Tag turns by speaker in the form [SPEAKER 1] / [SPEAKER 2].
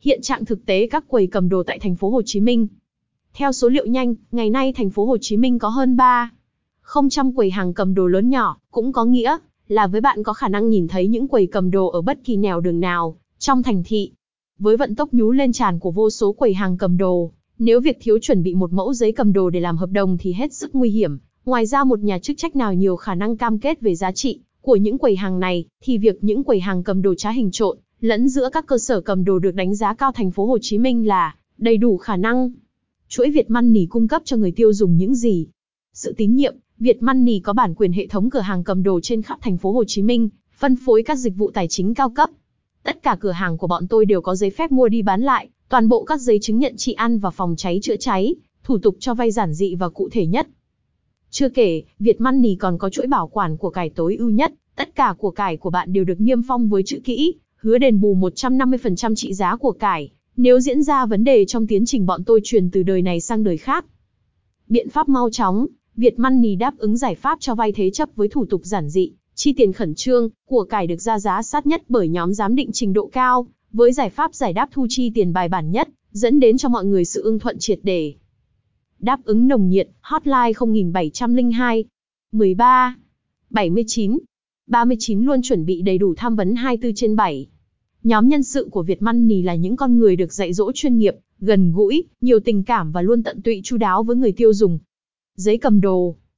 [SPEAKER 1] hiện trạng thực tế các quầy cầm đồ tại thành phố Hồ Chí Minh. Theo số liệu nhanh, ngày nay thành phố Hồ Chí Minh có hơn 3 000 quầy hàng cầm đồ lớn nhỏ, cũng có nghĩa là với bạn có khả năng nhìn thấy những quầy cầm đồ ở bất kỳ nẻo đường nào trong thành thị. Với vận tốc nhú lên tràn của vô số quầy hàng cầm đồ, nếu việc thiếu chuẩn bị một mẫu giấy cầm đồ để làm hợp đồng thì hết sức nguy hiểm. Ngoài ra một nhà chức trách nào nhiều khả năng cam kết về giá trị của những quầy hàng này, thì việc những quầy hàng cầm đồ trá hình trộn lẫn giữa các cơ sở cầm đồ được đánh giá cao thành phố Hồ Chí Minh là đầy đủ khả năng. Chuỗi Việt Money cung cấp cho người tiêu dùng những gì? Sự tín nhiệm, Việt Money có bản quyền hệ thống cửa hàng cầm đồ trên khắp thành phố Hồ Chí Minh, phân phối các dịch vụ tài chính cao cấp. Tất cả cửa hàng của bọn tôi đều có giấy phép mua đi bán lại, toàn bộ các giấy chứng nhận trị ăn và phòng cháy chữa cháy, thủ tục cho vay giản dị và cụ thể nhất. Chưa kể, Việt Money còn có chuỗi bảo quản của cải tối ưu nhất, tất cả của cải của bạn đều được niêm phong với chữ kỹ, hứa đền bù 150% trị giá của cải, nếu diễn ra vấn đề trong tiến trình bọn tôi chuyển từ đời này sang đời khác. Biện pháp mau chóng, Việt Money đáp ứng giải pháp cho vay thế chấp với thủ tục giản dị, chi tiền khẩn trương, của cải được ra giá sát nhất bởi nhóm giám định trình độ cao, với giải pháp giải đáp thu chi tiền bài bản nhất, dẫn đến cho mọi người sự ưng thuận triệt để. Đáp ứng nồng nhiệt, hotline 0702 13 79 39 luôn chuẩn bị đầy đủ tham vấn 24 trên 7. Nhóm nhân sự của Việt Money là những con người được dạy dỗ chuyên nghiệp, gần gũi, nhiều tình cảm và luôn tận tụy chu đáo với người tiêu dùng. Giấy cầm đồ